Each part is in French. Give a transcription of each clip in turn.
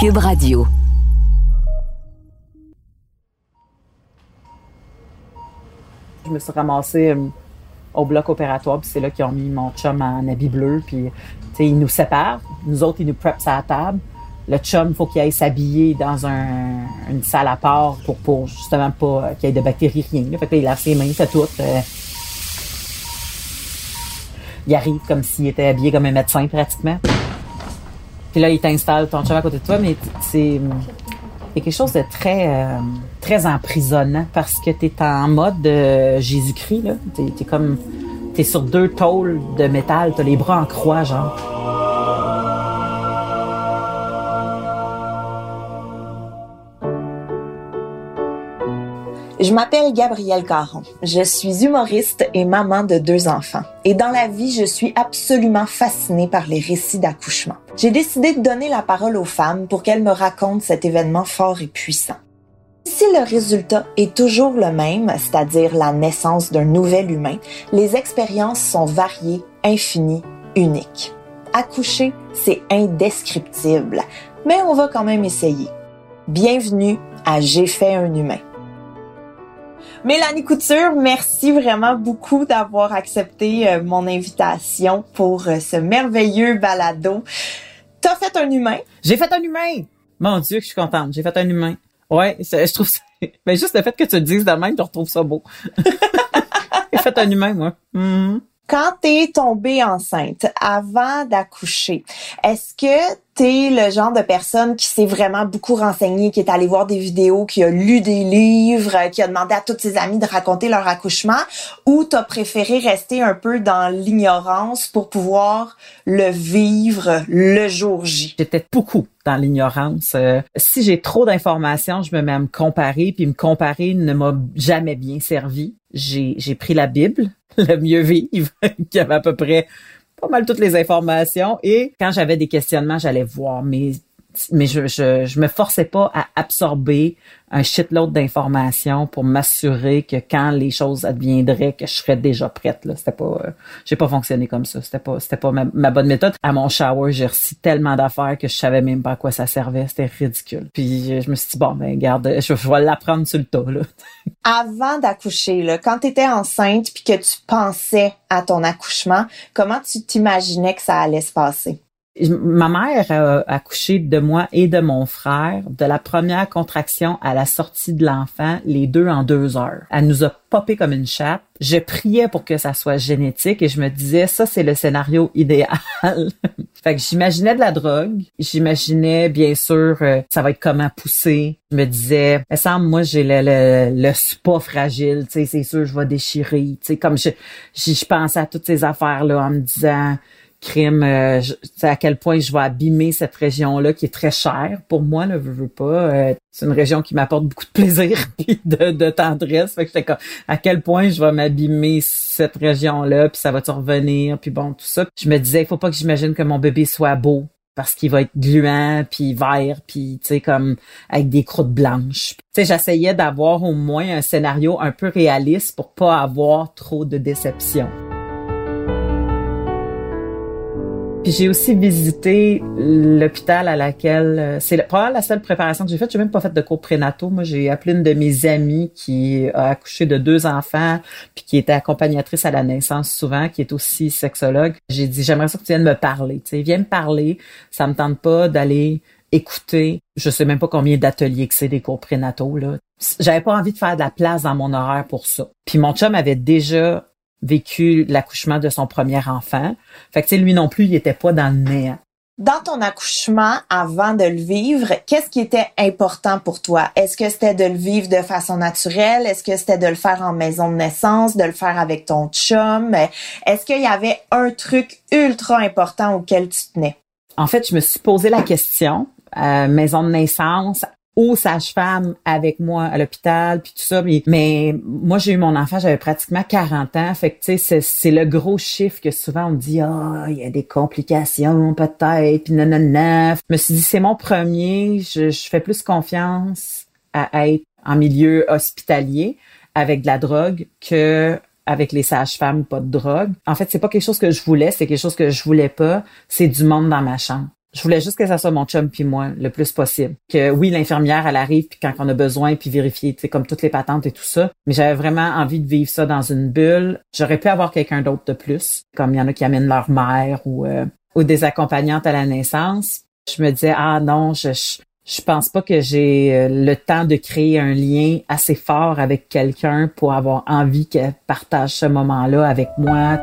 Cube Radio. Je me suis ramassée euh, au bloc opératoire, puis c'est là qu'ils ont mis mon chum en habit bleu, puis ils nous séparent. Nous autres, ils nous preppent à la table. Le chum, faut qu'il aille s'habiller dans un, une salle à part pour, justement pas euh, qu'il y ait de bactéries, rien. Là. Fait que là, il lave ses mains, fait tout. euh. il arrive comme s'il était habillé comme un médecin, pratiquement. Puis là, il t'installe ton chum à côté de toi, mais c'est c'est quelque chose de très euh, très emprisonnant parce que t'es en mode de Jésus-Christ là. T'es es comme t'es sur deux tôles de métal, t'as les bras en croix genre. Je m'appelle Gabrielle Caron. Je suis humoriste et maman de deux enfants. Et dans la vie, je suis absolument fascinée par les récits d'accouchement. J'ai décidé de donner la parole aux femmes pour qu'elles me racontent cet événement fort et puissant. Si le résultat est toujours le même, c'est-à-dire la naissance d'un nouvel humain, les expériences sont variées, infinies, uniques. Accoucher, c'est indescriptible, mais on va quand même essayer. Bienvenue à J'ai fait un humain. Mélanie Couture, merci vraiment beaucoup d'avoir accepté euh, mon invitation pour euh, ce merveilleux balado. T'as fait un humain? J'ai fait un humain. Mon Dieu, que je suis contente. J'ai fait un humain. Ouais, je trouve ça. Mais juste le fait que tu le dises de même, je retrouve ça beau. J'ai fait un humain, moi. Mhm. Quand t'es tombée enceinte avant d'accoucher, est-ce que t'es le genre de personne qui s'est vraiment beaucoup renseignée, qui est allé voir des vidéos, qui a lu des livres, qui a demandé à toutes ses amies de raconter leur accouchement, ou t'as préféré rester un peu dans l'ignorance pour pouvoir le vivre le jour J? J'étais beaucoup dans l'ignorance. Euh, si j'ai trop d'informations, je me mets à me comparer, puis me comparer ne m'a jamais bien servi. J'ai pris la Bible, le mieux vivre, qui avait à peu près pas mal toutes les informations. Et quand j'avais des questionnements, j'allais voir. Mais mais je, je je me forçais pas à absorber un shitload d'informations pour m'assurer que quand les choses adviendraient, que je serais déjà prête. Là, c'était pas, euh, j'ai pas fonctionné comme ça. C'était pas, c'était pas ma, bonne méthode. À mon shower, j'ai reçu tellement d'affaires que je savais même pas à quoi ça servait. C'était ridicule. Puis euh, je me suis dit bon, ben garde, je, je vais l'apprendre sur le tas là. Avant d'accoucher, là, quand tu étais enceinte puis que tu pensais à ton accouchement, comment tu t'imaginais que ça allait se passer? Ma mère a accouché de moi et de mon frère de la première contraction à la sortie de l'enfant, les deux en deux heures. Elle nous a popé comme une chatte. Je priais pour que ça soit génétique et je me disais, ça, c'est le scénario idéal. fait que j'imaginais de la drogue. J'imaginais, bien sûr, euh, ça va être comment pousser. Je me disais, me semble, moi, j'ai le, le, le spa fragile, tu sais, c'est sûr, je vais déchirer. Tu sais, comme je, je, je pensais à toutes ces affaires-là en me disant, crime, euh, je- à quel point je vais abîmer cette région-là qui est très chère pour moi, ne veux, veux pas. Euh, c'est une région qui m'apporte beaucoup de plaisir et de, de tendresse. Fait que j'étais comme, à quel point je vais m'abîmer cette région-là, puis ça va te revenir, puis bon, tout ça. Je me disais, il faut pas que j'imagine que mon bébé soit beau parce qu'il va être gluant, puis vert, puis tu sais, comme avec des croûtes blanches. Tu sais, j'essayais d'avoir au moins un scénario un peu réaliste pour pas avoir trop de déception. J'ai aussi visité l'hôpital à laquelle euh, c'est le- probablement la seule préparation que j'ai faite. J'ai même pas fait de cours prénataux. Moi, j'ai appelé une de mes amies qui a accouché de deux enfants, puis qui était accompagnatrice à la naissance souvent, qui est aussi sexologue. J'ai dit j'aimerais ça que tu viennes me parler. Tu sais, viens me parler. Ça me tente pas d'aller écouter. Je sais même pas combien d'ateliers que c'est des cours prénataux là. J'avais pas envie de faire de la place dans mon horaire pour ça. Puis mon chum avait déjà vécu l'accouchement de son premier enfant. Fait que lui non plus, il était pas dans le néant. Dans ton accouchement, avant de le vivre, qu'est-ce qui était important pour toi? Est-ce que c'était de le vivre de façon naturelle? Est-ce que c'était de le faire en maison de naissance, de le faire avec ton chum? Est-ce qu'il y avait un truc ultra important auquel tu tenais? En fait, je me suis posé la question, euh, maison de naissance, aux sages-femmes avec moi à l'hôpital, puis tout ça. Mais, moi, j'ai eu mon enfant, j'avais pratiquement 40 ans. Fait que, tu sais, c'est, le gros chiffre que souvent on me dit, ah, il y a des complications peut-être, puis nanana. Je me suis dit, c'est mon premier, je, je fais plus confiance à être en milieu hospitalier avec de la drogue que avec les sages-femmes, pas de drogue. En fait, c'est pas quelque chose que je voulais, c'est quelque chose que je voulais pas. C'est du monde dans ma chambre. Je voulais juste que ça soit mon chum puis moi le plus possible. Que oui, l'infirmière elle arrive puis quand on a besoin puis vérifier, tu comme toutes les patentes et tout ça, mais j'avais vraiment envie de vivre ça dans une bulle. J'aurais pu avoir quelqu'un d'autre de plus, comme il y en a qui amènent leur mère ou euh, ou des accompagnantes à la naissance. Je me disais ah non, je, je je pense pas que j'ai euh, le temps de créer un lien assez fort avec quelqu'un pour avoir envie qu'elle partage ce moment-là avec moi.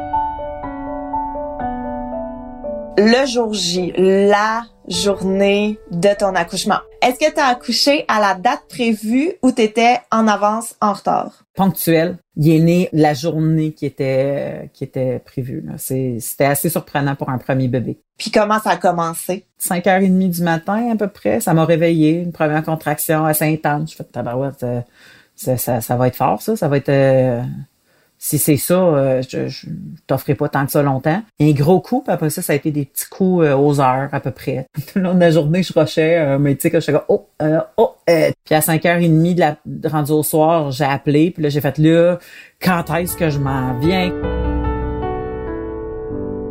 Le jour J, la journée de ton accouchement. Est-ce que tu as accouché à la date prévue ou tu étais en avance, en retard? Ponctuel. Il est né la journée qui était qui était prévue. C'était assez surprenant pour un premier bébé. Puis comment ça a commencé? 5h30 du matin à peu près. Ça m'a réveillé. Une première contraction assez intense. Je fais tabarouette. Euh, ça, ça, ça, va être fort, ça. Ça va être... Euh, si c'est ça, euh, je, je t'offrirai pas tant que ça longtemps. Un gros coup, puis après ça, ça a été des petits coups euh, aux heures à peu près. Tout le long de la journée, je rushais, euh, mais tu sais, que je oh, euh, oh, puis à 5h30 de la rendu au soir, j'ai appelé, puis là, j'ai fait là, quand est-ce que je m'en viens?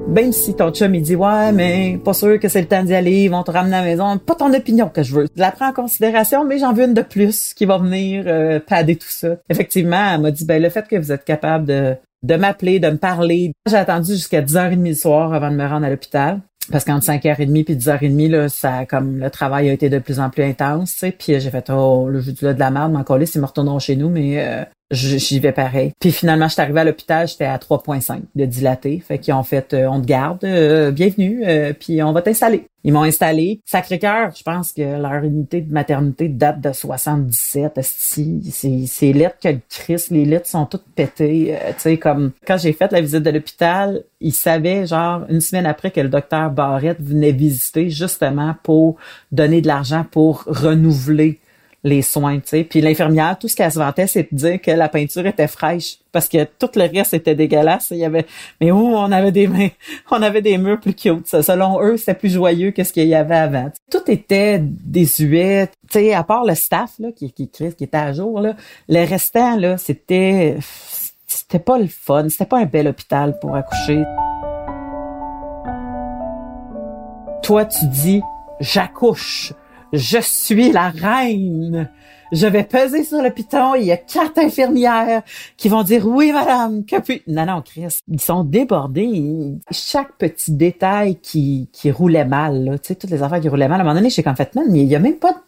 Même si ton chum il dit ouais mais pas sûr que c'est le temps d'y aller, ils vont te ramener à la maison, pas ton opinion que je veux. Je la prends en considération, mais j'en veux une de plus qui va venir euh, pader tout ça. Effectivement, elle m'a dit ben le fait que vous êtes capable de de m'appeler, de me parler. J'ai attendu jusqu'à 10h30 du soir avant de me rendre à l'hôpital. Parce qu'entre 5h30 puis 10h30, là, ça, comme le travail a été de plus en plus intense, tu sais. Puis j'ai fait, oh, le jeu de la merde, mais encore là, ils me retourneront chez nous, mais euh, j'y vais pareil. Puis finalement, je suis arrivée à l'hôpital, j'étais à 3.5 de dilaté. Fait qu'ils ont fait, euh, on te garde, euh, bienvenue, euh, puis on va t'installer. Ils m'ont installé. Sacré-Cœur, je pense que leur unité de maternité date de 77. C'est, c'est que le Christ, les lettres sont toutes pétées. tu sais, comme quand j'ai fait la visite de l'hôpital, ils savaient, genre, une semaine après que le docteur Barrette venait visiter justement pour donner de l'argent pour renouveler les soins, tu sais. Puis l'infirmière, tout ce qu'elle se vantait, c'est de dire que la peinture était fraîche parce que tout le reste était dégueulasse. Il y avait, mais où on avait des mains, on avait des murs plus cute. Selon eux, c'était plus joyeux que ce qu'il y avait avant. Tout était désuet. Tu sais, à part le staff là qui qui qui était à jour là, le restant là, c'était c'était pas le fun. C'était pas un bel hôpital pour accoucher. Toi, tu dis, j'accouche je suis la reine. Je vais peser sur le piton. Il y a quatre infirmières qui vont dire oui, madame. Que puis non, non, Chris, ils sont débordés. Chaque petit détail qui qui roulait mal, là, tu sais, toutes les affaires qui roulaient mal. À un moment donné, j'ai comme fait, man, il y a même pas de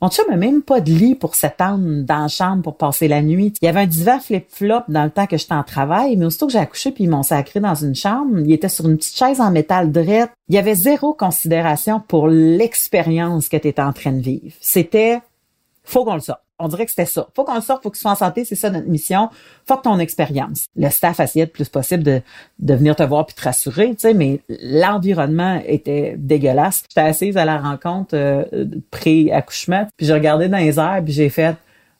mon chum n'a même pas de lit pour s'étendre dans la chambre pour passer la nuit. Il y avait un divan flip-flop dans le temps que j'étais en travail, mais aussitôt que j'ai accouché puis ils m'ont sacré dans une chambre, il était sur une petite chaise en métal drette. Il y avait zéro considération pour l'expérience que tu étais en train de vivre. C'était, faut qu'on le on dirait que c'était ça. Faut qu'on sorte, faut que tu sois en santé, c'est ça notre mission. Faut que ton expérience. Le staff essayait le plus possible de, de venir te voir puis te rassurer, tu sais, mais l'environnement était dégueulasse. J'étais assise à la rencontre euh, pré-accouchement, puis j'ai regardé dans les airs, puis j'ai fait,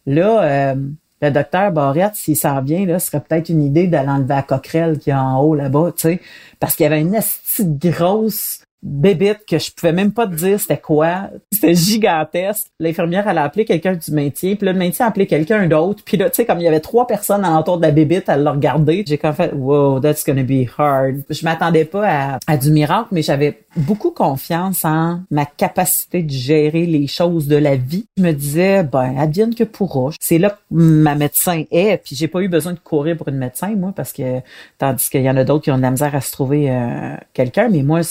là, euh, le docteur Barrette, s'il s'en vient, là, ce serait peut-être une idée d'aller enlever la coquerelle qui est en haut là-bas, tu sais, parce qu'il y avait une petite grosse bébite que je pouvais même pas te dire c'était quoi. C'était gigantesque. L'infirmière, elle a appelé quelqu'un du maintien, puis le maintien a appelé quelqu'un d'autre. Puis là, tu sais, comme il y avait trois personnes alentour de la bébite, elle l'a regardé. J'ai comme fait, wow, that's gonna be hard. Je m'attendais pas à, du miracle, mais j'avais beaucoup confiance en ma capacité de gérer les choses de la vie. Je me disais, ben, advienne que pourra. C'est là que ma médecin est, puis j'ai pas eu besoin de courir pour une médecin, moi, parce que, tandis qu'il y en a d'autres qui ont de la misère à se trouver euh, quelqu'un, mais moi,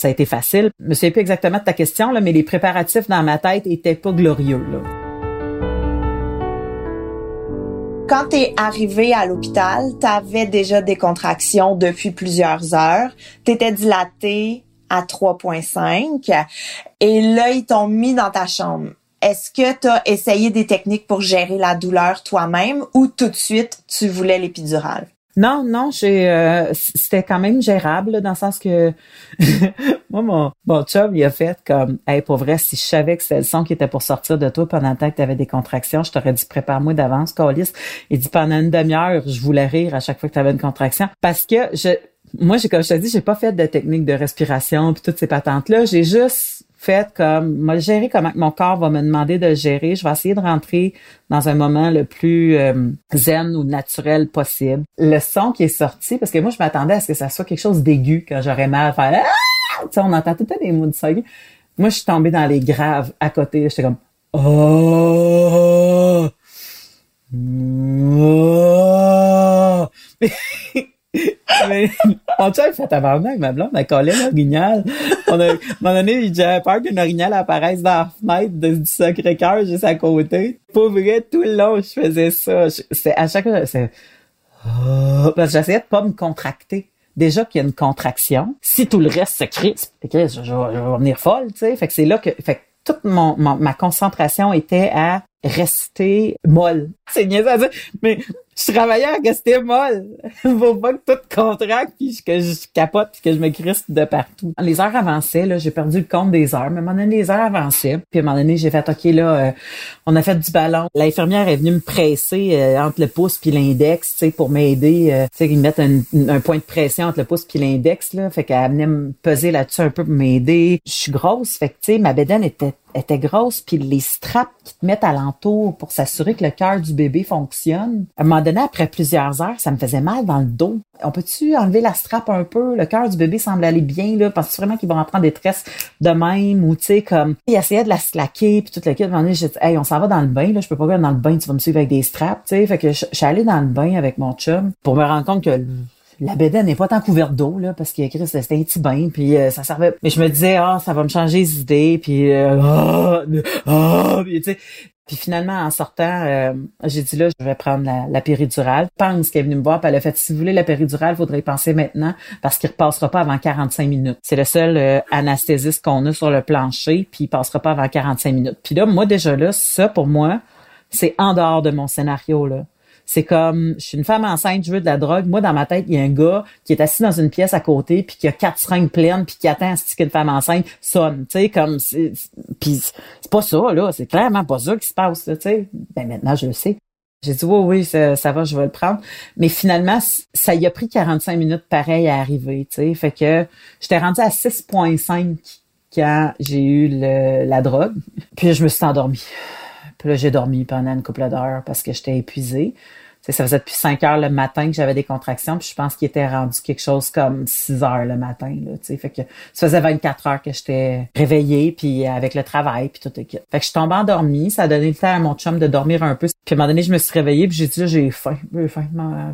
ça a été facile. Je me souviens plus exactement de ta question, mais les préparatifs dans ma tête étaient pas glorieux. Là. Quand tu es arrivé à l'hôpital, tu avais déjà des contractions depuis plusieurs heures. Tu étais dilatée à 3.5 et là, ils t'ont mis dans ta chambre. Est-ce que tu as essayé des techniques pour gérer la douleur toi-même ou tout de suite tu voulais l'épidurale? Non, non, j'ai euh, c'était quand même gérable dans le sens que moi mon mon chum il a fait comme hey pour vrai si je savais que c'était le son qui était pour sortir de toi pendant le temps que tu des contractions, je t'aurais dit prépare-moi d'avance Colis. Il dit pendant une demi-heure, je voulais rire à chaque fois que tu une contraction parce que je moi j'ai comme je te dis, j'ai pas fait de technique de respiration puis toutes ces patentes là, j'ai juste fait comme me gérer comment mon corps va me demander de gérer. Je vais essayer de rentrer dans un moment le plus euh, zen ou naturel possible. Le son qui est sorti, parce que moi je m'attendais à ce que ça soit quelque chose d'aigu quand j'aurais mal, faire ah! on entend tout le temps des mots de ça. Moi, je suis tombée dans les graves à côté. J'étais comme, oh. Mais, mon chum fait tabarnak, ma blonde, elle collait l'orignal. On a, à un moment donné, j'avais peur qu'une orignal apparaisse dans la fenêtre de, du Sacré-Cœur juste à côté. Pour vrai, tout le long, je faisais ça. C'est, à chaque fois, c'est, oh, parce que j'essayais de pas me contracter. Déjà qu'il y a une contraction. Si tout le reste se crispe, je, je, je vais venir folle, tu sais. Fait que c'est là que, fait que toute mon, ma concentration était à rester molle. C'est niaiseux à dire, mais je travaillais à rester molle. Faut pas que tout contracte puis que je capote puis que je me crispe de partout. Les heures avançaient, là, j'ai perdu le compte des heures, mais à un moment donné, les heures avançaient. Puis à un moment donné, j'ai fait, OK, là, euh, on a fait du ballon. L'infirmière est venue me presser euh, entre le pouce puis l'index, tu sais, pour m'aider. Euh, tu sais, ils mettent un, un, point de pression entre le pouce puis l'index, là. Fait qu'elle venait me peser là-dessus un peu pour m'aider. Je suis grosse, fait que, tu sais, ma bédaine était était grosse, puis les straps qui te mettent alentour pour s'assurer que le cœur du bébé fonctionne. À un moment donné, après plusieurs heures, ça me faisait mal dans le dos. On peut-tu enlever la strap un peu? Le cœur du bébé semble aller bien, là. Parce vraiment qu'il va rentrer en détresse de même? Ou, tu sais, comme, il essayait de la slacker, puis toute la kit. À un j'ai dit, hey, on s'en va dans le bain, là. Je peux pas aller dans le bain, tu vas me suivre avec des straps, tu sais. Fait que je, suis allée dans le bain avec mon chum pour me rendre compte que la bédaine n'est pas tant couverte d'eau là parce a écrit c'était un petit bain puis euh, ça servait mais je me disais ah ça va me changer les idées puis euh, ah, ah, puis finalement, en sortant, euh, j'ai dit là, je vais prendre la, la péridurale. Pense qu'elle est venue me voir, puis elle a fait, si vous voulez la péridurale, faudrait y penser maintenant, parce qu'il repassera pas avant 45 minutes. C'est le seul euh, anesthésiste qu'on a sur le plancher, puis il passera pas avant 45 minutes. Puis là, moi déjà là, ça pour moi, c'est en dehors de mon scénario là. C'est comme, je suis une femme enceinte, je veux de la drogue. Moi, dans ma tête, il y a un gars qui est assis dans une pièce à côté, puis qui a quatre seringues pleines, puis qui attend à ce qu'une femme enceinte sonne. Tu sais, comme, puis c'est pas ça, là. C'est clairement pas ça qui se passe, tu sais. Ben maintenant, je le sais. J'ai dit, oui, oui, ça, ça, va, je vais le prendre. Mais finalement, ça y a pris 45 minutes pareil à arriver, tu sais. Fait que j'étais rendue à 6.5 quand j'ai eu le, la drogue. Puis je me suis endormie. Puis là, j'ai dormi pendant une couple d'heures parce que j'étais épuisée. ça faisait depuis 5 heures le matin que j'avais des contractions, puis je pense qu'il était rendu quelque chose comme 6 heures le matin. Là, fait que ça faisait 24 heures que j'étais réveillée, puis avec le travail, puis tout. Fait que je suis tombée endormie, ça a donné le temps à mon chum de dormir un peu. Puis à un moment donné, je me suis réveillée, puis j'ai dit, j'ai faim, j'ai faim,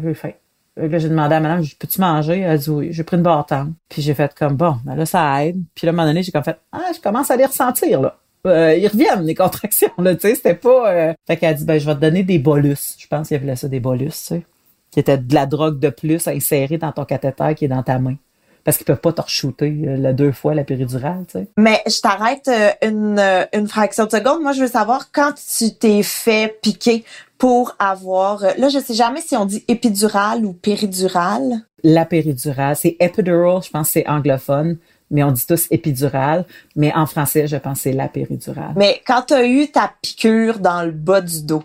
j'ai faim. Là, j'ai demandé à madame, peux-tu manger? Elle a dit oui. J'ai pris une bâtonne. Puis j'ai fait comme, bon, ben là, ça aide. Puis là, à un moment donné, j'ai comme fait, ah, je commence à les ressentir, là euh, ils reviennent, les contractions, là, tu sais, c'était pas... Euh... Fait qu'elle a dit, ben, je vais te donner des bolus. Je pense qu'il appelait ça des bolus, tu sais, qui était de la drogue de plus insérer dans ton cathéter qui est dans ta main. Parce qu'ils peuvent pas te re-shooter euh, deux fois la péridurale, tu sais. Mais je t'arrête euh, une, une fraction de seconde. Moi, je veux savoir quand tu t'es fait piquer pour avoir... Là, je sais jamais si on dit épidural ou péridurale. La péridurale, c'est epidural, je pense que c'est anglophone mais on dit tous épidural, mais en français, je pense c'est la péridurale. Mais quand tu as eu ta piqûre dans le bas du dos,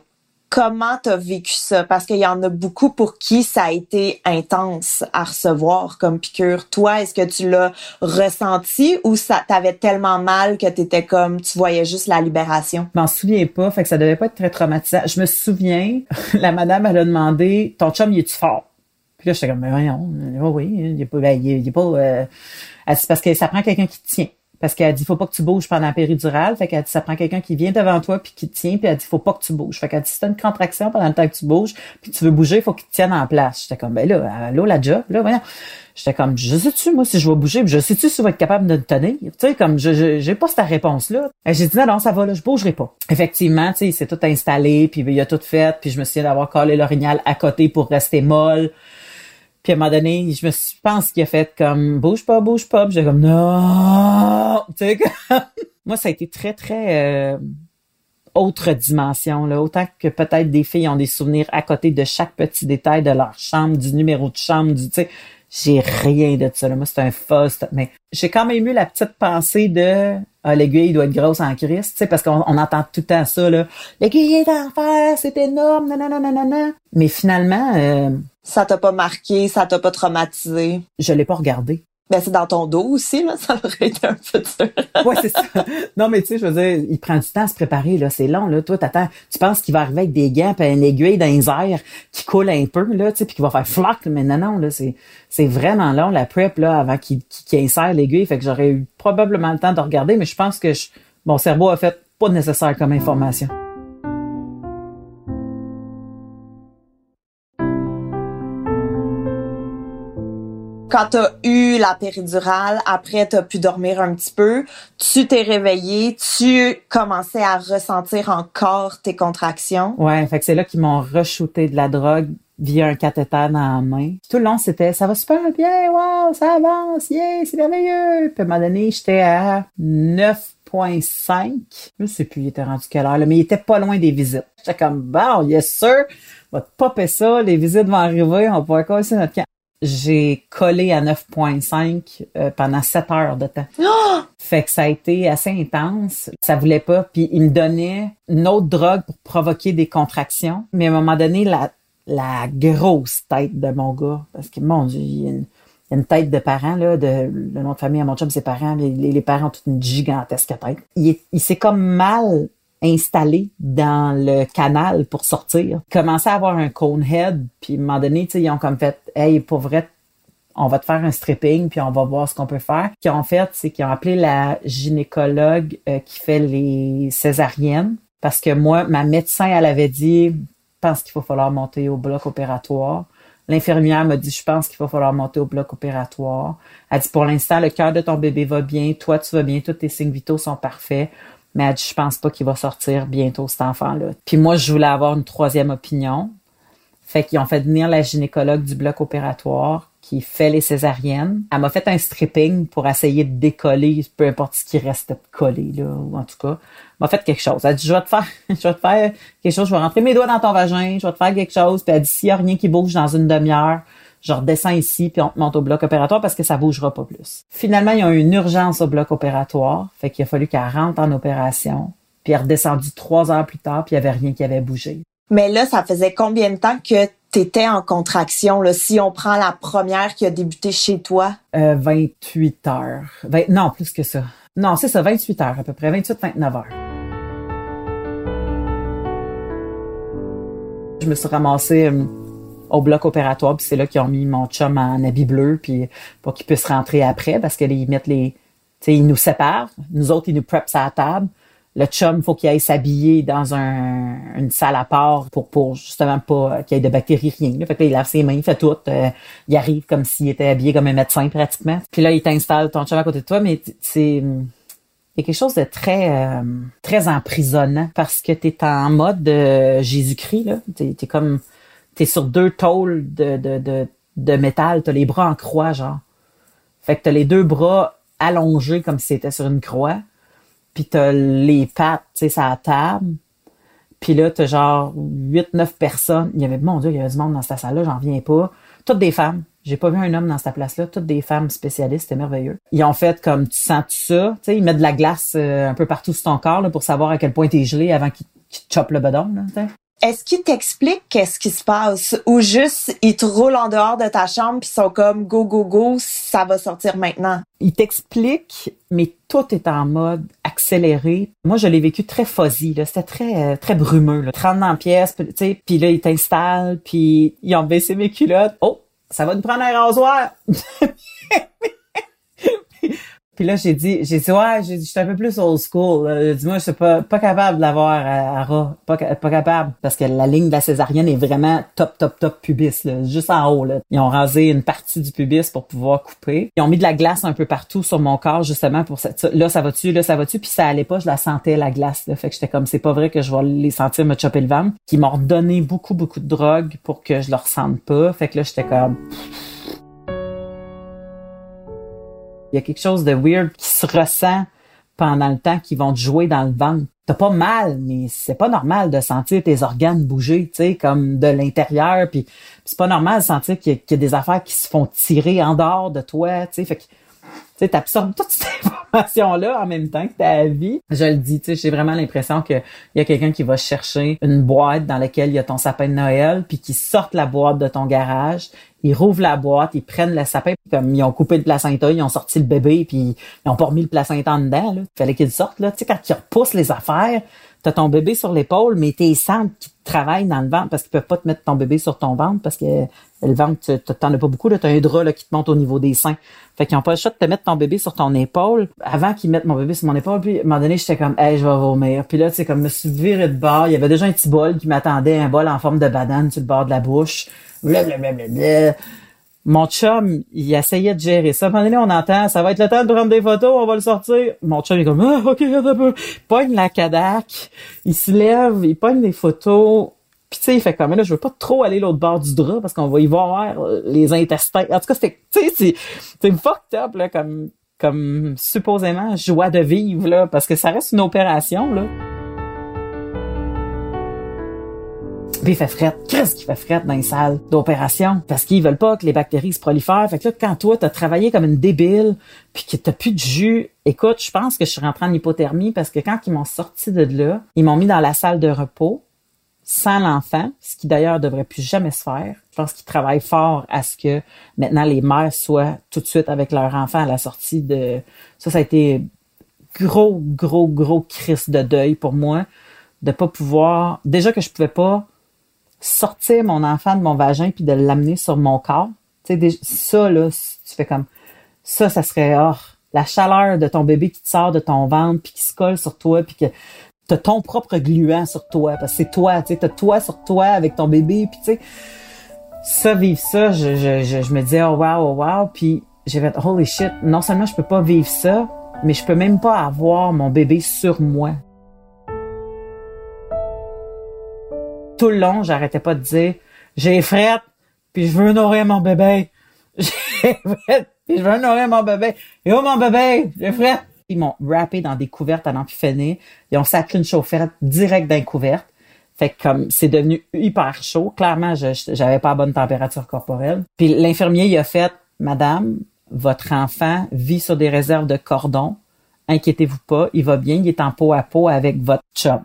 comment tu as vécu ça? Parce qu'il y en a beaucoup pour qui ça a été intense à recevoir comme piqûre. Toi, est-ce que tu l'as ressenti ou ça t'avait tellement mal que tu étais comme, tu voyais juste la libération? Je m'en souviens pas, fait que ça devait pas être très traumatisant. Je me souviens, la madame, elle a demandé, ton chum, il est-tu fort? Puis là, j'étais comme, mais voyons, oui, il est pas, ben, il est, pas, euh, parce que ça prend quelqu'un qui te tient. Parce qu'elle dit, faut pas que tu bouges pendant la péridurale. Fait qu'elle dit, ça prend quelqu'un qui vient devant toi puis qui te tient. Puis elle dit, faut pas que tu bouges. Fait qu'elle dit, si t'as une contraction pendant le temps que tu bouges puis tu veux bouger, faut qu'il te tienne en place. J'étais comme, ben là, allô, la job, là, voyons. J'étais comme, je sais-tu, moi, si je vais bouger, je sais-tu si je vais être capable de te tenir? Tu sais, comme, je, j'ai pas cette réponse-là. J'ai dit, non, non, ça va, là, je bougerai pas. Effectivement, tu sais, il s'est tout installé, puis il a tout fait, puis je me souviens d'avoir collé l'orignal à côté pour rester molle. Puis à un moment donné, je me suis, pense qu'il a fait comme bouge pas, bouge pas. Puis j'ai comme non, tu sais moi ça a été très très euh, autre dimension là. Autant que peut-être des filles ont des souvenirs à côté de chaque petit détail de leur chambre, du numéro de chambre, du tu sais. J'ai rien de ça. Là. Moi, c'est un fuzz. Mais j'ai quand même eu la petite pensée de ah, l'aiguille doit être grosse en Christ, tu sais, parce qu'on entend tout le temps ça, là. L'aiguille est d'enfer, c'est énorme, nanana. Mais finalement, euh, ça t'a pas marqué, ça t'a pas traumatisé? Je l'ai pas regardé. Ben, c'est dans ton dos aussi, là. Ça aurait été un peu dur. ouais, c'est ça. Non, mais tu sais, je veux dire, il prend du temps à se préparer, là. C'est long, là. Toi, t'attends, tu penses qu'il va arriver avec des gants pis une aiguille dans les airs qui coule un peu, là, tu sais, puis qu'il va faire flac, mais non, non, là, c'est, c'est vraiment long, la prep, là, avant qu'il, qu'il insère l'aiguille. Fait que j'aurais eu probablement le temps de regarder, mais je pense que mon cerveau a fait pas nécessaire comme information. Quand tu as eu la péridurale, après tu as pu dormir un petit peu, tu t'es réveillé, tu commençais à ressentir encore tes contractions. Ouais, fait que c'est là qu'ils m'ont re-shooté de la drogue via un cathéter dans la main. Tout le long, c'était ça va super bien, wow, ça avance, yeah, c'est merveilleux. Puis à un moment donné, j'étais à 9.5. Je sais plus, il était rendu quelle heure, mais il était pas loin des visites. J'étais comme, bon, yes sir, on va te popper ça, les visites vont arriver, on va pouvoir casser notre camp j'ai collé à 9.5 euh, pendant 7 heures de temps. Fait que ça a été assez intense. Ça voulait pas. Puis il me donnait une autre drogue pour provoquer des contractions. Mais à un moment donné, la, la grosse tête de mon gars, parce que mon Dieu, il y a une, tête de parents, là, de, le nom de famille à mon chum, ses parents, les, les parents ont toute une gigantesque tête. Il, il s'est comme mal installé dans le canal pour sortir. Commençait à avoir un cone head, puis à un moment donné, ils ont comme fait Hey, pour vrai, on va te faire un stripping, puis on va voir ce qu'on peut faire. Ce qu'ils ont fait, c'est qu'ils ont appelé la gynécologue euh, qui fait les césariennes. Parce que moi, ma médecin, elle avait dit, pense qu'il va falloir monter au bloc opératoire. L'infirmière m'a dit, je pense qu'il va falloir monter au bloc opératoire. Elle dit, pour l'instant, le cœur de ton bébé va bien, toi, tu vas bien, tous tes signes vitaux sont parfaits mais elle dit, je pense pas qu'il va sortir bientôt, cet enfant-là. Puis moi, je voulais avoir une troisième opinion. Fait qu'ils ont fait venir la gynécologue du bloc opératoire qui fait les césariennes. Elle m'a fait un stripping pour essayer de décoller, peu importe ce qui reste collé, là, ou en tout cas. Elle m'a fait quelque chose. Elle a dit, je vais te faire, je vais te faire quelque chose, je vais rentrer mes doigts dans ton vagin, je vais te faire quelque chose. Puis elle dit, s'il y a rien qui bouge dans une demi-heure, je redescends ici puis on te monte au bloc opératoire parce que ça bougera pas plus. Finalement, il y a eu une urgence au bloc opératoire, fait qu'il a fallu qu'elle rentre en opération, puis elle est redescendue trois heures plus tard, puis il y avait rien qui avait bougé. Mais là, ça faisait combien de temps que tu étais en contraction, là, si on prend la première qui a débuté chez toi? Euh, 28 heures. non, plus que ça. Non, c'est ça, 28 heures à peu près, 28-29 heures. Je me suis ramassée euh, au bloc opératoire, puis c'est là qu'ils ont mis mon chum en habit bleu, puis pour qu'il puisse rentrer après, parce qu'ils mettent les, tu ils nous séparent, nous autres ils nous prepent à table. Le chum, faut qu'il aille s'habiller dans un, une salle à part pour, pour justement pas qu'il y ait de bactéries, rien. Fait que là, il lave ses mains, il fait tout. Euh, il arrive comme s'il était habillé comme un médecin pratiquement. Puis là, il t'installe ton chum à côté de toi, mais c'est il y a quelque chose de très euh, très emprisonnant parce que tu es en mode de Jésus-Christ là, tu es, comme t'es sur deux tôles de, de, de, de métal, t'as les bras en croix, genre. Fait que t'as les deux bras allongés comme si c'était sur une croix. Puis t'as les pattes, tu sais, la table. Puis là, t'as genre 8-9 personnes. Il y avait, mon Dieu, il y avait du monde dans cette salle-là, j'en viens pas. Toutes des femmes. J'ai pas vu un homme dans cette place-là. Toutes des femmes spécialistes, c'était merveilleux. Ils ont fait comme, tu sens tout ça. Tu sais, ils mettent de la glace euh, un peu partout sur ton corps là, pour savoir à quel point t'es gelé avant qu'ils te chopent le bedon. Là, est-ce qu'ils t'expliquent qu'est-ce qui se passe ou juste ils te roulent en dehors de ta chambre puis sont comme go go go, ça va sortir maintenant? Ils t'expliquent, mais tout est en mode accéléré. Moi, je l'ai vécu très fuzzy, là. C'était très, très brumeux, là. 30 dans la pièce, tu sais, puis là, ils t'installent, puis ils ont baissé mes culottes. Oh, ça va nous prendre un rasoir! Puis là, j'ai dit, j'ai dit, ouais, j'ai un peu plus old school. Dis-moi, je suis pas, pas capable de l'avoir à, à Pas, pas capable. Parce que la ligne de la césarienne est vraiment top, top, top pubis, là. Juste en haut, là. Ils ont rasé une partie du pubis pour pouvoir couper. Ils ont mis de la glace un peu partout sur mon corps, justement, pour ça. Là, ça va-tu, là, ça va-tu? Puis ça allait pas, je la sentais, la glace, là. Fait que j'étais comme, c'est pas vrai que je vais les sentir me chopper le ventre. Qui m'ont donné beaucoup, beaucoup de drogue pour que je le ressente pas. Fait que là, j'étais comme, Il y a quelque chose de weird qui se ressent pendant le temps qu'ils vont te jouer dans le ventre. T'as pas mal, mais c'est pas normal de sentir tes organes bouger, tu sais, comme de l'intérieur. Puis c'est pas normal de sentir qu'il y, a des affaires qui se font tirer en dehors de toi, tu sais. Fait Tu sais, t'absorbes toute cette information-là en même temps que ta vie. Je le dis, tu sais, j'ai vraiment l'impression qu'il y a quelqu'un qui va chercher une boîte dans laquelle il y a ton sapin de Noël, puis qui sorte la boîte de ton garage, ils rouvrent la boîte, ils prennent le sapin, comme ils ont coupé le placenta, ils ont sorti le bébé, puis ils ont pas remis le placenta en dedans. Là. Fallait qu'ils sortent. Là. Tu sais, quand ils repoussent les affaires, t'as ton bébé sur l'épaule, mais tes centres qui travaillent dans le ventre parce qu'ils peuvent pas te mettre ton bébé sur ton ventre parce que le ventre, t'en as pas beaucoup, là, t'as un drap là, qui te monte au niveau des seins. Fait qu'ils ont pas le choix de te mettre ton bébé sur ton épaule. Avant qu'ils mettent mon bébé sur mon épaule, puis à un moment donné, j'étais comme Hey, je vais vomir. Puis là, tu sais, comme me suis viré de bord. Il y avait déjà un petit bol qui m'attendait, un bol en forme de banane sur le bord de la bouche. Blablabla. Mon chum, il essayait de gérer ça. À un on entend, ça va être le temps de prendre des photos, on va le sortir. Mon chum, il est comme, ah, ok, un peu. Il pogne la Kadak, il se lève, il pogne des photos. Puis tu sais, il fait comme, là, je veux pas trop aller l'autre bord du drap parce qu'on va y voir les intestins. En tout cas, c'était, tu sais, c'est, c'est fucked up, là, comme, comme supposément joie de vivre, là, parce que ça reste une opération, là. Puis fait. Qu'est-ce qu'il fait fret dans les salles d'opération? Parce qu'ils veulent pas que les bactéries se prolifèrent. Fait que là, quand toi, t'as travaillé comme une débile, puis que t'as plus de jus, écoute, je pense que je suis rentrée en hypothermie parce que quand ils m'ont sorti de là, ils m'ont mis dans la salle de repos sans l'enfant, ce qui d'ailleurs devrait plus jamais se faire. Je pense qu'ils travaillent fort à ce que maintenant les mères soient tout de suite avec leur enfant à la sortie de... Ça, ça a été gros, gros, gros crise de deuil pour moi de pas pouvoir... Déjà que je pouvais pas sortir mon enfant de mon vagin puis de l'amener sur mon corps. Tu sais, ça, là, tu fais comme, ça, ça serait, oh, la chaleur de ton bébé qui te sort de ton ventre puis qui se colle sur toi puis que t'as ton propre gluant sur toi parce que c'est toi, tu sais, t'as toi sur toi avec ton bébé puis tu sais, ça, vivre ça, je, je, je, me disais, oh wow, oh wow, puis j'ai fait, holy shit, non seulement je peux pas vivre ça, mais je peux même pas avoir mon bébé sur moi. Tout le long, j'arrêtais pas de dire j'ai frette, puis je veux nourrir mon bébé. J'ai frette, puis je veux nourrir mon bébé. Et oh mon bébé, j'ai frette. Ils m'ont rappé dans des couvertes à n'en Ils ont sacré une chauffette direct dans les couvertes. Fait que comme c'est devenu hyper chaud, clairement, je j'avais pas la bonne température corporelle. Puis l'infirmier il a fait Madame, votre enfant vit sur des réserves de cordon. Inquiétez-vous pas, il va bien, il est en peau à peau avec votre chum.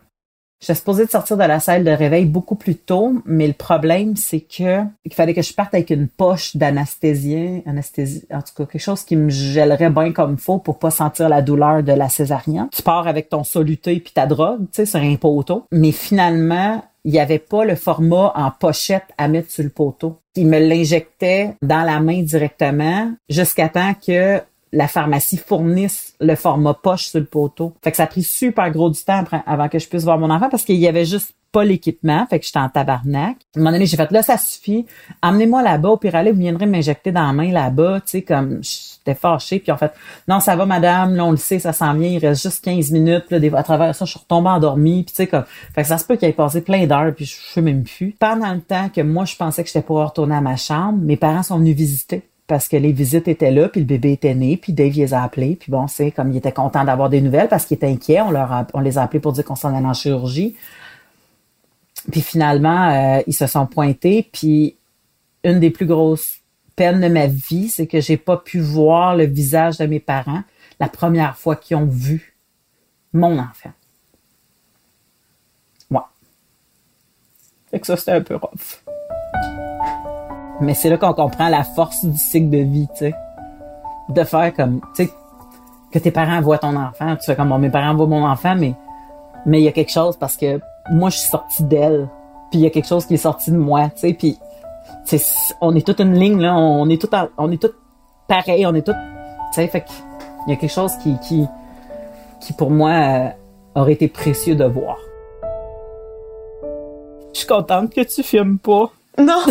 J'étais supposée de sortir de la salle de réveil beaucoup plus tôt, mais le problème, c'est que il fallait que je parte avec une poche d'anathésien, anesthésie, en tout cas, quelque chose qui me gèlerait bien comme faut pour pas sentir la douleur de la césarienne. Tu pars avec ton soluté puis ta drogue, tu sais, sur un poteau. Mais finalement, il n'y avait pas le format en pochette à mettre sur le poteau. Il me l'injectait dans la main directement jusqu'à temps que la pharmacie fournisse le format poche sur le poteau. Fait que ça a pris super gros du temps avant que je puisse voir mon enfant parce qu'il y avait juste pas l'équipement, fait que j'étais en tabarnak. À un moment donné, j'ai fait là, ça suffit. Emmenez-moi là-bas, au pire aller, vous viendrez m'injecter dans la main là-bas, tu sais, comme j'étais fâchée. Puis en fait, non, ça va, madame, là, on le sait, ça s'en vient, il reste juste 15 minutes, à travers ça, je suis retombée endormie, puis tu sais, comme, fait que ça se peut qu'il ait passé plein d'heures, puis je sais même plus. Pendant le temps que moi, je pensais que j'étais pour retourner à ma chambre, mes parents sont venus visiter parce que les visites étaient là, puis le bébé était né, puis Dave les a appelés, puis bon, c'est comme il était content d'avoir des nouvelles parce qu'il était inquiet, on leur on les a appelés pour dire qu'on s'en allait en chirurgie. Puis finalement, euh, ils se sont pointés, puis une des plus grosses peines de ma vie, c'est que j'ai pas pu voir le visage de mes parents la première fois qu'ils ont vu mon enfant. Ouais. Fait que ça, c'était un peu rough. Mais c'est là qu'on comprend la force du cycle de vie, tu sais. De faire comme, tu sais, que tes parents voient ton enfant. Tu fais comme, bon, mes parents voient mon enfant, mais mais il y a quelque chose parce que moi, je suis sortie d'elle. Puis il y a quelque chose qui est sorti de moi, tu sais. Puis on est toute une ligne, là. On est tout, on est tout pareil. On est tout, tu sais, fait il y a quelque chose qui, qui, qui pour moi, euh, aurait été précieux de voir. Je suis contente que tu filmes pas. Non!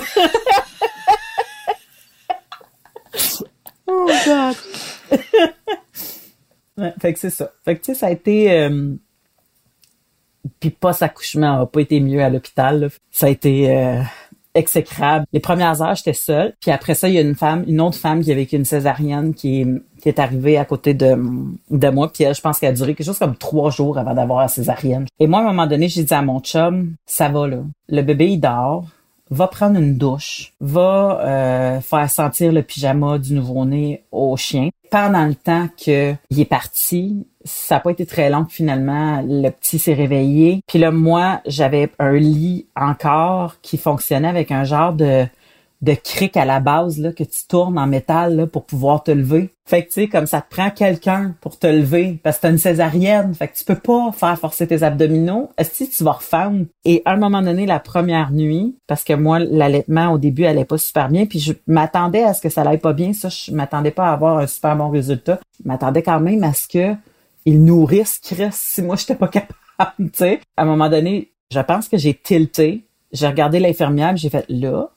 oh God! Fait que c'est ça. Fait que tu sais, ça a été. Euh, puis post-accouchement n'a pas été mieux à l'hôpital. Ça a été euh, exécrable. Les premières heures, j'étais seule. Puis après ça, il y a une femme, une autre femme qui a vécu une césarienne qui est, arrivée à côté de, de moi. Puis elle, je pense qu'elle a duré quelque chose comme trois jours avant d'avoir la césarienne. Et moi, à un moment donné, j'ai dit à mon chum, ça va là. Le bébé, il dort va prendre une douche, va euh, faire sentir le pyjama du nouveau-né au chien. Pendant le temps qu'il est parti, ça n'a pas été très long finalement, le petit s'est réveillé. Puis là, moi, j'avais un lit encore qui fonctionnait avec un genre de de cric à la base là, que tu tournes en métal là, pour pouvoir te lever. Fait que tu sais, comme ça te prend quelqu'un pour te lever parce que t'as une césarienne. Fait que tu peux pas faire forcer tes abdominaux. Que tu vas refendre? Et à un moment donné, la première nuit, parce que moi, l'allaitement au début allait pas super bien, puis je m'attendais à ce que ça allait pas bien. Ça, je m'attendais pas à avoir un super bon résultat. Je m'attendais quand même à ce que ils nourrissent Chris si moi j'étais pas capable. Tu sais, à un moment donné, je pense que j'ai tilté. J'ai regardé l'infirmière, j'ai fait là,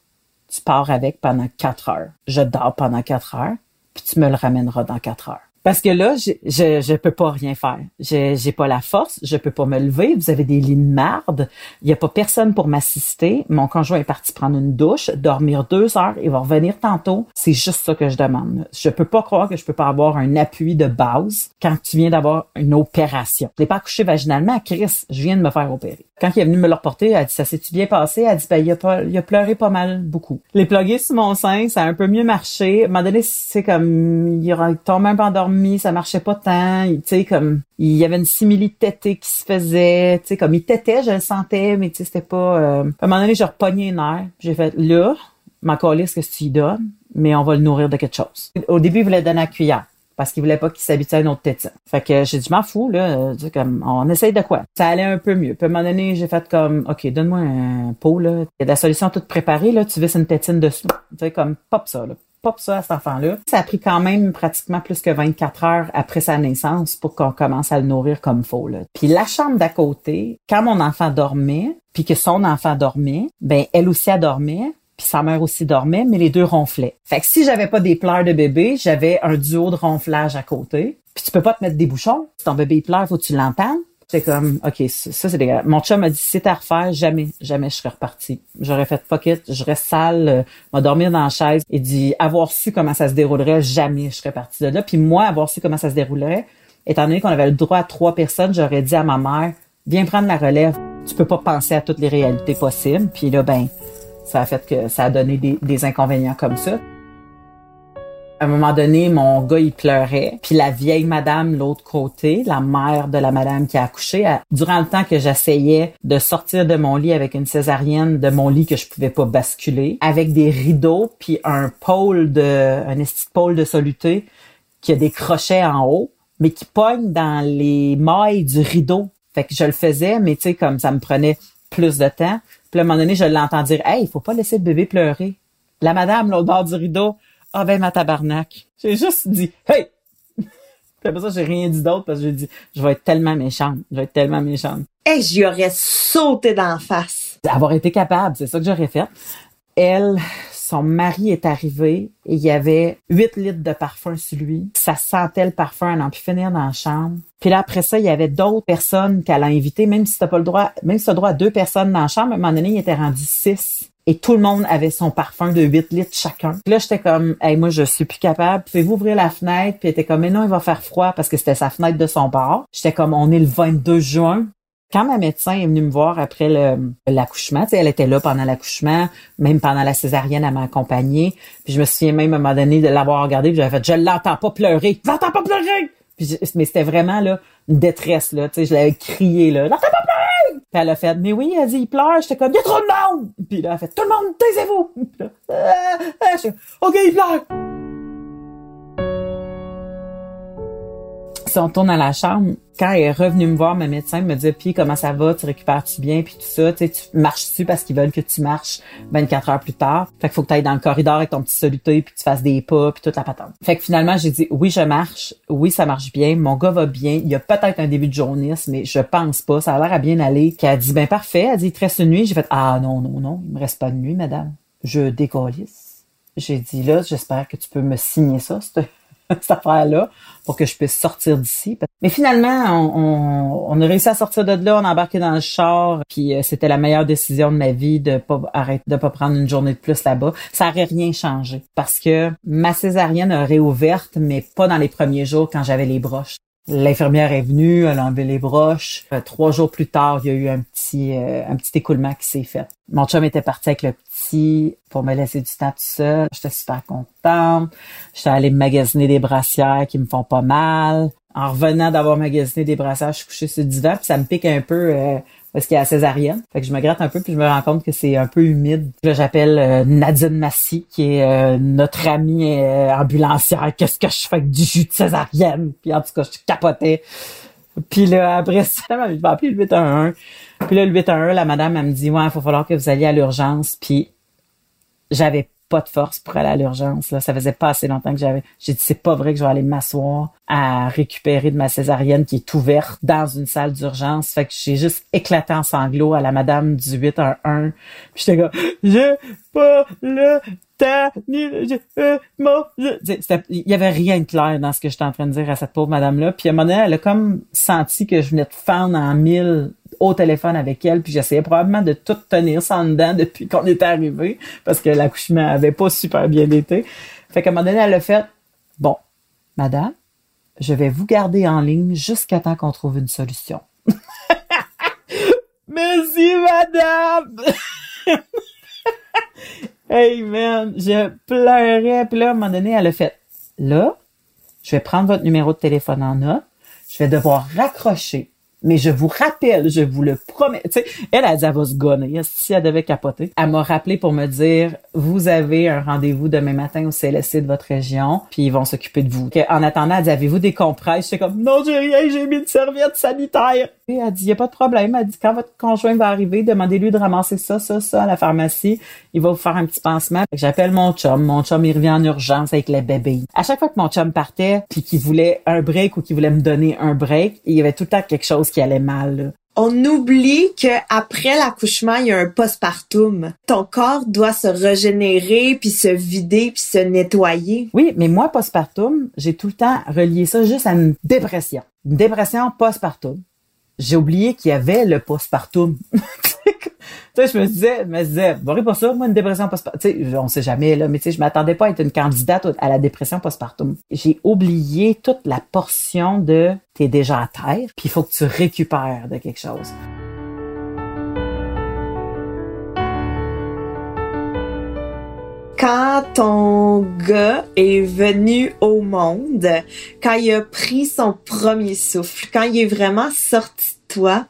tu pars avec pendant quatre heures. Je dors pendant quatre heures, puis tu me le ramèneras dans quatre heures. Parce que là, je, je, je peux pas rien faire. J'ai, j'ai pas la force, je peux pas me lever. Vous avez des lits de marde. Il y a pas personne pour m'assister. Mon conjoint est parti prendre une douche, dormir deux heures. Il va revenir tantôt. C'est juste ça que je demande. Je peux pas croire que je peux pas avoir un appui de base quand tu viens d'avoir une opération. Je l'ai pas accouché vaginalement. Chris, je viens de me faire opérer. Quand il est venu me le reporter, elle a dit, ça s'est-tu bien passé? Elle a dit, ben, il a, pas, il a pleuré pas mal, beaucoup. Les plugués sur mon sein, ça a un peu mieux marché. À un moment donné, c'est comme, il tombé un peu endormi, ça marchait pas tant. Tu sais, comme, il y avait une similité qui se faisait. Tu sais, comme, il tétait, je le sentais, mais tu sais, c'était pas... Euh... À un moment donné, j'ai repogné une. J'ai fait, là, ma ce que tu lui donnes, mais on va le nourrir de quelque chose. Au début, il voulait donner la cuillère parce qu'il voulait pas qu'il s'habitue à une autre tétine. Fait que j'ai dit, m'en fous, là, euh, comme, on essaye de quoi? Ça allait un peu mieux. Puis à un moment donné, j'ai fait comme, OK, donne-moi un pot, là. Il y a de la solution toute préparée, là, tu vis une tétine dessous. Tu sais, comme, pop ça, là. Pop ça à cet enfant-là. Ça a pris quand même pratiquement plus que 24 heures après sa naissance pour qu'on commence à le nourrir comme faut, là. Puis la chambre d'à côté, quand mon enfant dormait, puis que son enfant dormait, ben, elle aussi, a dormait puis sa mère aussi dormait, mais les deux ronflaient. Fait que si j'avais pas des pleurs de bébé, j'avais un duo de ronflage à côté. Puis tu peux pas te mettre des bouchons. Si ton bébé pleure, faut que tu l'entendes. C'est comme, OK, ça, c'est dégueulasse. Mon chum m'a dit, c'est à refaire, jamais, jamais je serais reparti. J'aurais fait fuck it, je reste sale, euh, m'a dormir dans la chaise. Il dit, avoir su comment ça se déroulerait, jamais je serais parti de là. Puis moi, avoir su comment ça se déroulerait, étant donné qu'on avait le droit à trois personnes, j'aurais dit à ma mère, viens prendre la relève. Tu peux pas penser à toutes les réalités possibles. Puis là, ben, ça a fait que ça a donné des, inconvénients comme ça. À un moment donné, mon gars, il pleurait. Puis la vieille madame, l'autre côté, la mère de la madame qui a accouché, durant le temps que j'essayais de sortir de mon lit avec une césarienne de mon lit que je pouvais pas basculer, avec des rideaux, puis un pôle de, un pôle de soluté qui a des crochets en haut, mais qui pogne dans les mailles du rideau. Fait que je le faisais, mais tu sais, comme ça me prenait plus de temps. Puis à un moment donné, je l'entends dire Hey, il faut pas laisser le bébé pleurer. La madame, là, au bord du rideau, ah ben ma tabarnak. J'ai juste dit Hey! Puis après ça, j'ai rien dit d'autre parce que j'ai dit Je vais être tellement méchante. Je vais être tellement méchante. Hey, j'y aurais sauté d'en face. Avoir été capable, c'est ça que j'aurais fait. Elle, son mari est arrivé et il y avait 8 litres de parfum sur lui. Ça sentait le parfum, elle n'en pu finir dans la chambre. Puis là, après ça, il y avait d'autres personnes qu'elle a invitées, même si t'as pas le droit, même si t'as droit à deux personnes dans la chambre, à un moment donné, il était rendu six. Et tout le monde avait son parfum de 8 litres chacun. Puis là, j'étais comme, hey, moi, je suis plus capable. Pouvez-vous ouvrir la fenêtre? Puis elle était comme, mais non, il va faire froid parce que c'était sa fenêtre de son bar. J'étais comme, on est le 22 juin. Quand ma médecin est venue me voir après l'accouchement, elle était là pendant l'accouchement, même pendant la césarienne, elle m'a accompagnée. Puis je me souviens même à un moment donné de l'avoir regardé, puis j'avais fait, je l'entends pas pleurer, je l'entends pas pleurer. Puis mais c'était vraiment là une détresse là, tu sais, je l'avais crié là, l'entends pas pleurer. Puis elle a fait, mais oui, elle dit, il pleure. J'étais comme, il y a trop de monde. Puis là, elle a fait, tout le monde, taisez-vous. Euh, ok, il pleure. Si on tourne à la chambre, quand elle est revenue me voir, ma médecin me dit puis comment ça va, tu récupères-tu bien, puis tout ça, tu sais, tu marches-tu parce qu'ils veulent que tu marches 24 heures plus tard? Fait qu'il faut que tu ailles dans le corridor avec ton petit soluté, puis que tu fasses des pas, puis toute la patente. Fait que finalement, j'ai dit oui, je marche, oui, ça marche bien, mon gars va bien, il y a peut-être un début de jaunisse, mais je pense pas, ça a l'air à bien aller. Qui a dit ben parfait, elle dit il te reste une nuit, j'ai fait ah non non non, il me reste pas de nuit, madame. Je décollisse. J'ai dit là, j'espère que tu peux me signer ça, affaire-là pour que je puisse sortir d'ici. Mais finalement, on, on, a réussi à sortir de là, on a embarqué dans le char, puis euh, c'était la meilleure décision de ma vie de pas arrêter de pas prendre une journée de plus là-bas. Ça aurait rien changé parce que ma césarienne a réouverte, mais pas dans les premiers jours quand j'avais les broches. L'infirmière est venue, elle a enlevé les broches. Euh, trois jours plus tard, il y a eu un petit euh, un petit écoulement qui s'est fait. Mon chum était parti avec le petit pour me laisser du temps tout seul. J'étais super contente. J'étais allée magasiner des brassières qui me font pas mal. En revenant d'avoir magasiné des brassières, je suis couchée sur le divan, ça me pique un peu euh, parce qu'il y a la césarienne. Fait que je me gratte un peu puis je me rends compte que c'est un peu humide. Là, j'appelle euh, Nadine Massy, qui est euh, notre amie euh, ambulancière. Qu'est-ce que je fais avec du jus de césarienne? Puis en tout cas, je capotais. Puis là, après ça, je vais appeler le 811. Puis là, le 811, la madame, elle me dit, ouais, il va falloir que vous alliez à l'urgence. Puis j'avais pas de force pour aller à l'urgence. Là. Ça faisait pas assez longtemps que j'avais. J'ai dit c'est pas vrai que je vais aller m'asseoir à récupérer de ma césarienne qui est ouverte dans une salle d'urgence. Fait que j'ai juste éclaté en sanglots à la madame du 811. Puis j'étais comme j'ai pas le temps ni le euh, il y avait rien de clair dans ce que j'étais en train de dire à cette pauvre madame là. Puis à un moment donné, elle a comme senti que je venais de fendre en mille au téléphone avec elle, puis j'essayais probablement de tout tenir sans dedans depuis qu'on était arrivé, parce que l'accouchement avait pas super bien été. Fait qu'à un moment donné, elle a fait, bon, madame, je vais vous garder en ligne jusqu'à temps qu'on trouve une solution. Merci, madame! hey, man, je pleurais, puis là, à un moment donné, elle a fait, là, je vais prendre votre numéro de téléphone en note, je vais devoir raccrocher mais je vous rappelle, je vous le promets. Tu sais, elle a dit, elle va se gonner si elle devait capoter. Elle m'a rappelé pour me dire, vous avez un rendez-vous demain matin au CLSC de votre région, puis ils vont s'occuper de vous. En attendant, elle dit, avez-vous des compresses? J'étais comme, non, j'ai rien, j'ai mis une serviette sanitaire. Elle dit, y a pas de problème. Elle dit, quand votre conjoint va arriver, demandez-lui de ramasser ça, ça, ça à la pharmacie. Il va vous faire un petit pansement. J'appelle mon chum. Mon chum, il revient en urgence avec les bébés. À chaque fois que mon chum partait, puis qu'il voulait un break ou qu'il voulait me donner un break, il y avait tout le temps quelque chose qui allait mal. On oublie que après l'accouchement, il y a un postpartum. Ton corps doit se régénérer, puis se vider, puis se nettoyer. Oui, mais moi, postpartum, j'ai tout le temps relié ça juste à une dépression. Une dépression postpartum j'ai oublié qu'il y avait le postpartum. tu sais, je me disais, je me disais, bon, pas ça, moi, une dépression postpartum. Tu sais, on sait jamais, là, mais tu sais, je m'attendais pas à être une candidate à la dépression postpartum. J'ai oublié toute la portion de t'es déjà à terre, puis il faut que tu récupères de quelque chose. Quand ton gars est venu au monde, quand il a pris son premier souffle, quand il est vraiment sorti de toi,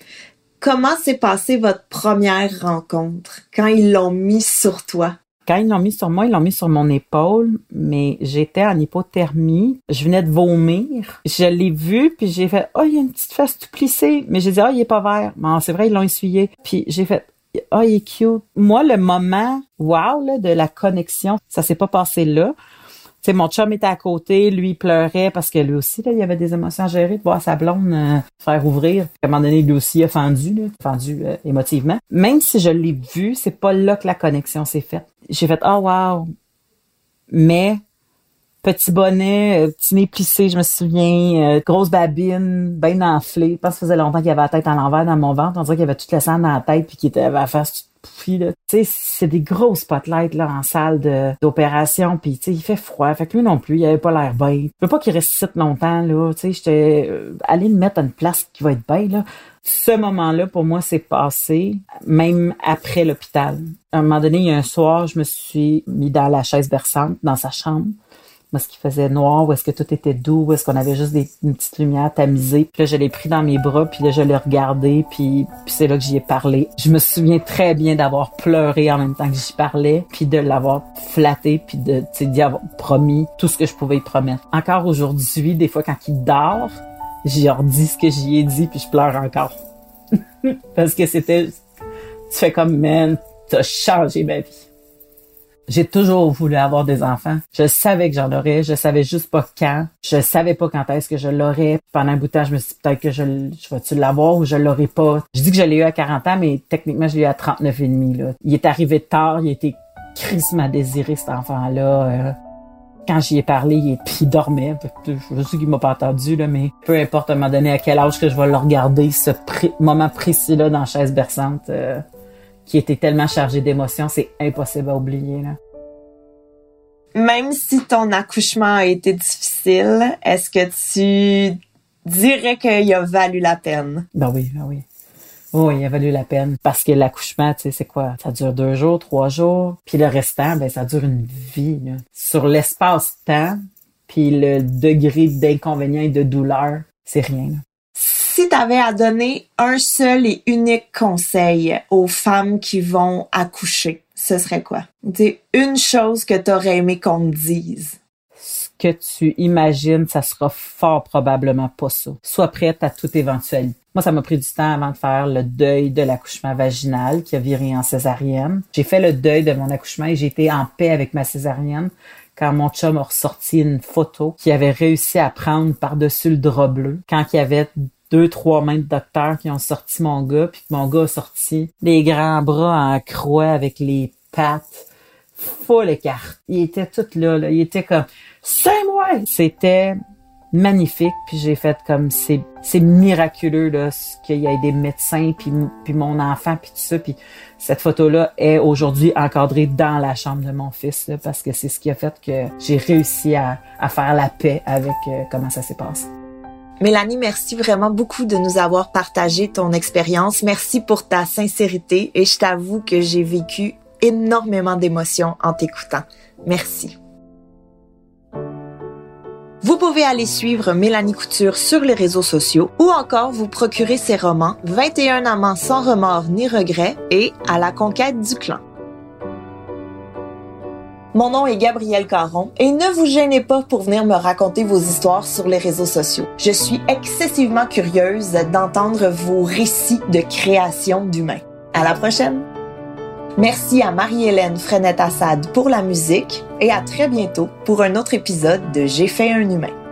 comment s'est passée votre première rencontre? Quand ils l'ont mis sur toi? Quand ils l'ont mis sur moi, ils l'ont mis sur mon épaule, mais j'étais en hypothermie. Je venais de vomir. Je l'ai vu, puis j'ai fait, oh, il y a une petite face tout plissée. Mais j'ai dit, oh, il est pas vert. Bon, c'est vrai, ils l'ont essuyé. Puis j'ai fait, ah, il cute. Moi, le moment, wow, de la connexion, ça s'est pas passé là. Mon chum était à côté, lui, pleurait parce que lui aussi, il avait des émotions à gérer, de voir sa blonde euh, faire ouvrir. À un moment donné, lui aussi a fendu, fendu euh, émotivement. Même si je l'ai vu, c'est pas là que la connexion s'est faite. J'ai fait, oh, wow. Mais petit bonnet, euh, petit nez plissé, je me souviens, euh, grosse babine, bien enflée. Je pense que ça faisait longtemps qu'il avait la tête à l'envers dans mon ventre. On dirait qu'il avait toute la sang dans la tête puis qu'il était à là. Tu sais, c'est des grosses spotlights là en salle d'opération puis il fait froid. Fait que lui non plus, il avait pas l'air bien. Je veux pas qu'il reste longtemps là, tu sais, j'étais euh, allé le mettre à une place qui va être bien là. Ce moment-là, pour moi, c'est passé, même après l'hôpital. À un moment donné, il y a un soir, je me suis mis dans la chaise berçante, dans sa chambre est-ce qu'il faisait noir, ou est-ce que tout était doux, ou est-ce qu'on avait juste des, une petite lumière tamisée. Puis là, je l'ai pris dans mes bras, puis là, je l'ai regardé, puis, puis c'est là que j'y ai parlé. Je me souviens très bien d'avoir pleuré en même temps que j'y parlais, puis de l'avoir flatté, puis de, d'y avoir promis tout ce que je pouvais y promettre. Encore aujourd'hui, des fois, quand il dort, j'y redis ce que j'y ai dit, puis je pleure encore. Parce que c'était... Tu fais comme, man, t'as changé ma vie. J'ai toujours voulu avoir des enfants. Je savais que j'en aurais, je savais juste pas quand. Je savais pas quand est-ce que je l'aurais. Pendant un bout de temps, je me suis dit peut-être que je, vais-tu l'avoir ou je l'aurai pas. Je dis que je l'ai eu à 40 ans, mais techniquement, je l'ai eu à 39 et demi, là. Il est arrivé tard, il était crissement désiré, cet enfant-là. Euh. quand j'y ai parlé, il, il dormait. Je sais qu'il m'a pas entendu, là, mais peu importe à un moment donné à quel âge que je vais le regarder, ce moment précis-là dans la chaise berçante. Euh, qui était tellement chargé d'émotions, c'est impossible à oublier. Là. Même si ton accouchement a été difficile, est-ce que tu dirais qu'il a valu la peine? Ben oui, ben oui. Oui, il a valu la peine. Parce que l'accouchement, tu sais, c'est quoi? Ça dure deux jours, trois jours. Puis le restant, ben, ça dure une vie. Là. Sur l'espace-temps, puis le degré d'inconvénient et de douleur, c'est rien. Là. Si tu avais à donner un seul et unique conseil aux femmes qui vont accoucher, ce serait quoi? Dis une chose que tu aurais aimé qu'on te dise que tu imagines, ça sera fort probablement pas ça. Sois prête à toute éventualité. Moi, ça m'a pris du temps avant de faire le deuil de l'accouchement vaginal qui a viré en césarienne. J'ai fait le deuil de mon accouchement et j'ai été en paix avec ma césarienne quand mon chum a ressorti une photo qu'il avait réussi à prendre par-dessus le drap bleu quand il avait deux, trois mains de docteurs qui ont sorti mon gars, puis mon gars a sorti les grands bras en croix avec les pattes full écart. Il était tout là, là. Il était comme, c'est moi! C'était magnifique puis j'ai fait comme c'est c'est miraculeux là qu'il y ait des médecins puis puis mon enfant puis tout ça puis cette photo là est aujourd'hui encadrée dans la chambre de mon fils là, parce que c'est ce qui a fait que j'ai réussi à, à faire la paix avec euh, comment ça s'est passé. Mélanie, merci vraiment beaucoup de nous avoir partagé ton expérience. Merci pour ta sincérité et je t'avoue que j'ai vécu énormément d'émotions en t'écoutant. Merci. Vous pouvez aller suivre Mélanie Couture sur les réseaux sociaux ou encore vous procurer ses romans 21 amants sans remords ni regrets et À la conquête du clan. Mon nom est Gabrielle Caron et ne vous gênez pas pour venir me raconter vos histoires sur les réseaux sociaux. Je suis excessivement curieuse d'entendre vos récits de création d'humains. À la prochaine! Merci à Marie-Hélène Frenette-Assad pour la musique et à très bientôt pour un autre épisode de J'ai fait un humain.